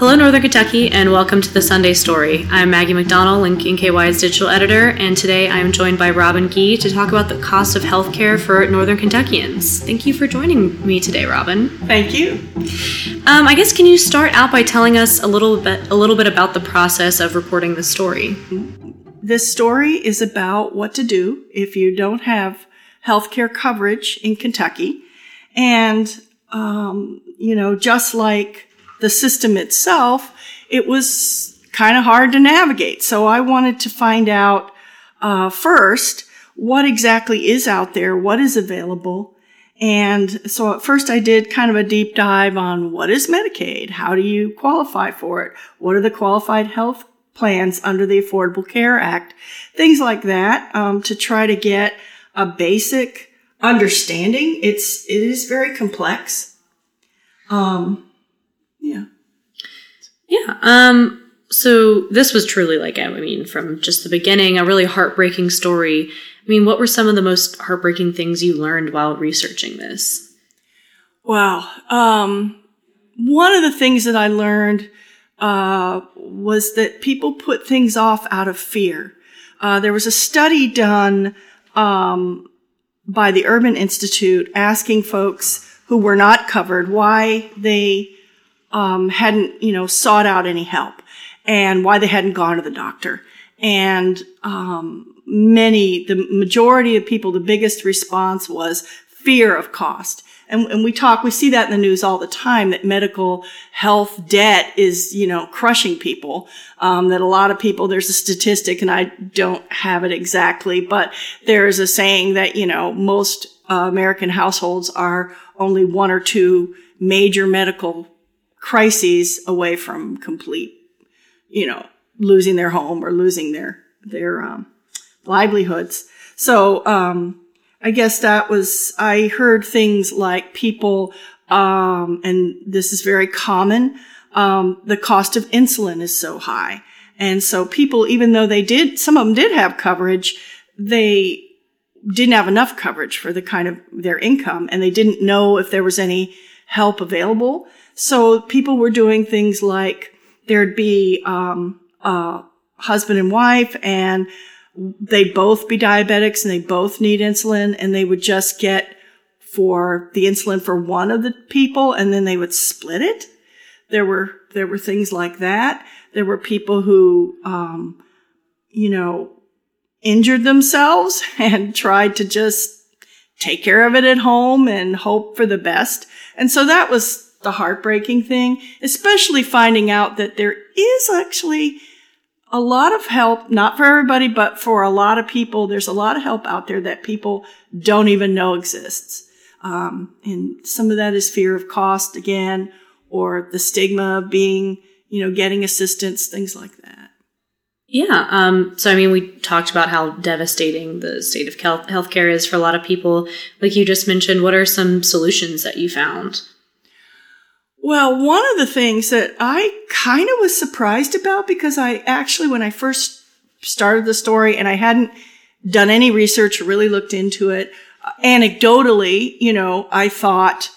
Hello, Northern Kentucky, and welcome to the Sunday Story. I'm Maggie McDonald, LINK nky's digital editor, and today I am joined by Robin Gee to talk about the cost of healthcare for Northern Kentuckians. Thank you for joining me today, Robin. Thank you. Um, I guess can you start out by telling us a little bit a little bit about the process of reporting the story? This story is about what to do if you don't have healthcare coverage in Kentucky, and um, you know, just like the system itself, it was kind of hard to navigate. So I wanted to find out uh, first what exactly is out there, what is available. And so at first I did kind of a deep dive on what is Medicaid? How do you qualify for it? What are the qualified health plans under the Affordable Care Act? Things like that um, to try to get a basic understanding. It's it is very complex. Um. Yeah. Um, so this was truly like, I mean, from just the beginning, a really heartbreaking story. I mean, what were some of the most heartbreaking things you learned while researching this? Wow. Um, one of the things that I learned uh, was that people put things off out of fear. Uh, there was a study done um, by the Urban Institute asking folks who were not covered why they um, hadn't, you know, sought out any help and why they hadn't gone to the doctor. And um, many, the majority of people, the biggest response was fear of cost. And, and we talk, we see that in the news all the time that medical health debt is, you know, crushing people. Um, that a lot of people, there's a statistic, and I don't have it exactly, but there is a saying that, you know, most uh, American households are only one or two major medical crises away from complete, you know, losing their home or losing their their um, livelihoods. So um, I guess that was I heard things like people, um, and this is very common. Um, the cost of insulin is so high, and so people, even though they did, some of them did have coverage, they didn't have enough coverage for the kind of their income, and they didn't know if there was any help available. So people were doing things like there'd be um, a husband and wife, and they'd both be diabetics and they both need insulin, and they would just get for the insulin for one of the people, and then they would split it. There were there were things like that. There were people who, um, you know, injured themselves and tried to just take care of it at home and hope for the best. And so that was the heartbreaking thing, especially finding out that there is actually a lot of help, not for everybody, but for a lot of people. There's a lot of help out there that people don't even know exists. Um, and some of that is fear of cost again, or the stigma of being, you know, getting assistance, things like that. Yeah. Um, so, I mean, we talked about how devastating the state of health- healthcare is for a lot of people. Like you just mentioned, what are some solutions that you found? Well, one of the things that I kind of was surprised about because I actually, when I first started the story and I hadn't done any research or really looked into it, anecdotally, you know, I thought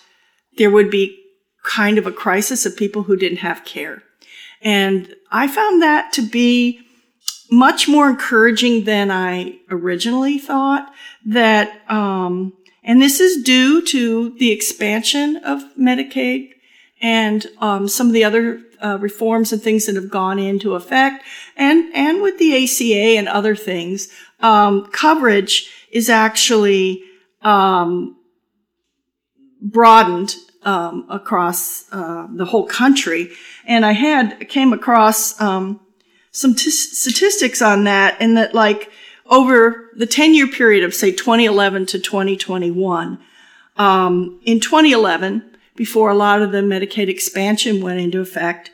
there would be kind of a crisis of people who didn't have care. And I found that to be much more encouraging than I originally thought that, um, and this is due to the expansion of Medicaid and um, some of the other uh, reforms and things that have gone into effect, and and with the ACA and other things, um, coverage is actually um, broadened um, across uh, the whole country. And I had came across um, some t- statistics on that, and that like over the 10 year period of say 2011 to 2021, um, in 2011 before a lot of the Medicaid expansion went into effect,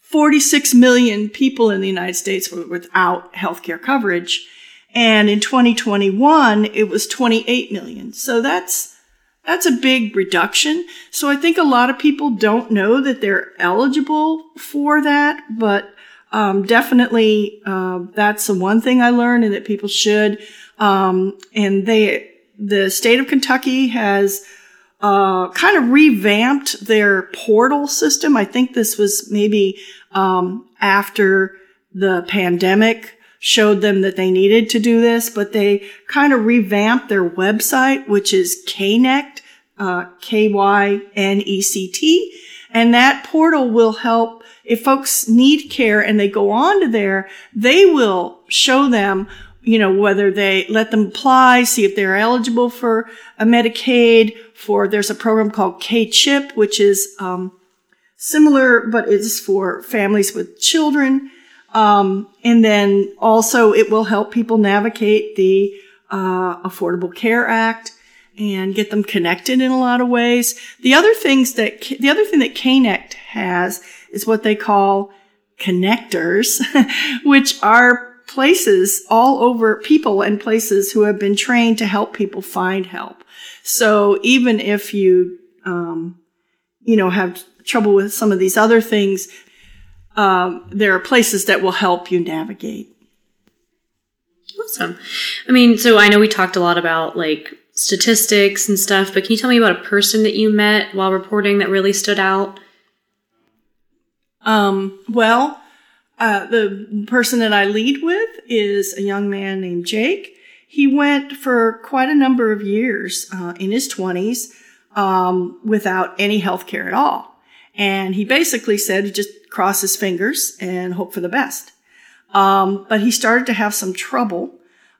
46 million people in the United States were without healthcare coverage. And in 2021, it was 28 million. So that's, that's a big reduction. So I think a lot of people don't know that they're eligible for that, but um, definitely uh, that's the one thing I learned and that people should. Um, and they, the state of Kentucky has uh, kind of revamped their portal system. I think this was maybe um, after the pandemic showed them that they needed to do this, but they kind of revamped their website, which is Kynect, uh, K-Y-N-E-C-T. And that portal will help if folks need care and they go on to there, they will show them you know, whether they let them apply, see if they're eligible for a Medicaid, for there's a program called K-CHIP, which is um, similar, but it's for families with children. Um, and then also it will help people navigate the uh, Affordable Care Act and get them connected in a lot of ways. The other things that the other thing that Kynect has is what they call connectors, which are places all over people and places who have been trained to help people find help. So even if you, um, you know, have trouble with some of these other things, um, there are places that will help you navigate. Awesome. I mean, so I know we talked a lot about like statistics and stuff, but can you tell me about a person that you met while reporting that really stood out? Um, well, uh, the person that I lead with is a young man named Jake. He went for quite a number of years uh, in his 20s um, without any health care at all. And he basically said he just cross his fingers and hope for the best. Um, but he started to have some trouble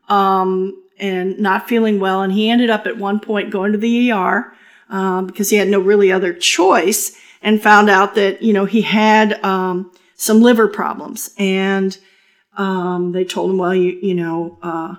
um, and not feeling well. And he ended up at one point going to the ER um, because he had no really other choice and found out that, you know, he had um, some liver problems. And um, they told him, well, you, you know, uh,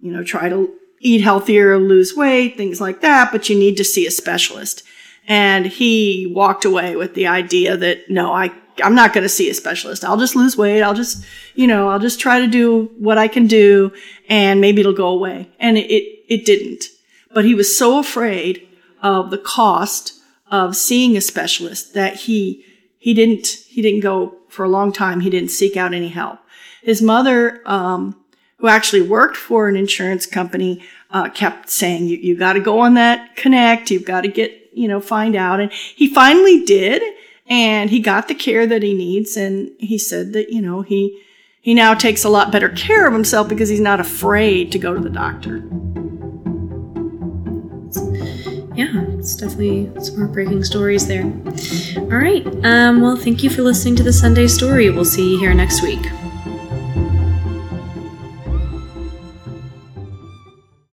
you know, try to eat healthier, lose weight, things like that, but you need to see a specialist. And he walked away with the idea that, no, I, I'm not going to see a specialist. I'll just lose weight. I'll just, you know, I'll just try to do what I can do and maybe it'll go away. And it, it, didn't. But he was so afraid of the cost of seeing a specialist that he, he didn't, he didn't go for a long time. He didn't seek out any help. His mother, um, who actually worked for an insurance company, uh, kept saying, you, you got to go on that Kynect. You've got to get, you know, find out. And he finally did. And he got the care that he needs. And he said that, you know, he, he now takes a lot better care of himself because he's not afraid to go to the doctor. Yeah, it's definitely some heartbreaking stories there. All right. Um, well, thank you for listening to the Sunday Story. We'll see you here next week.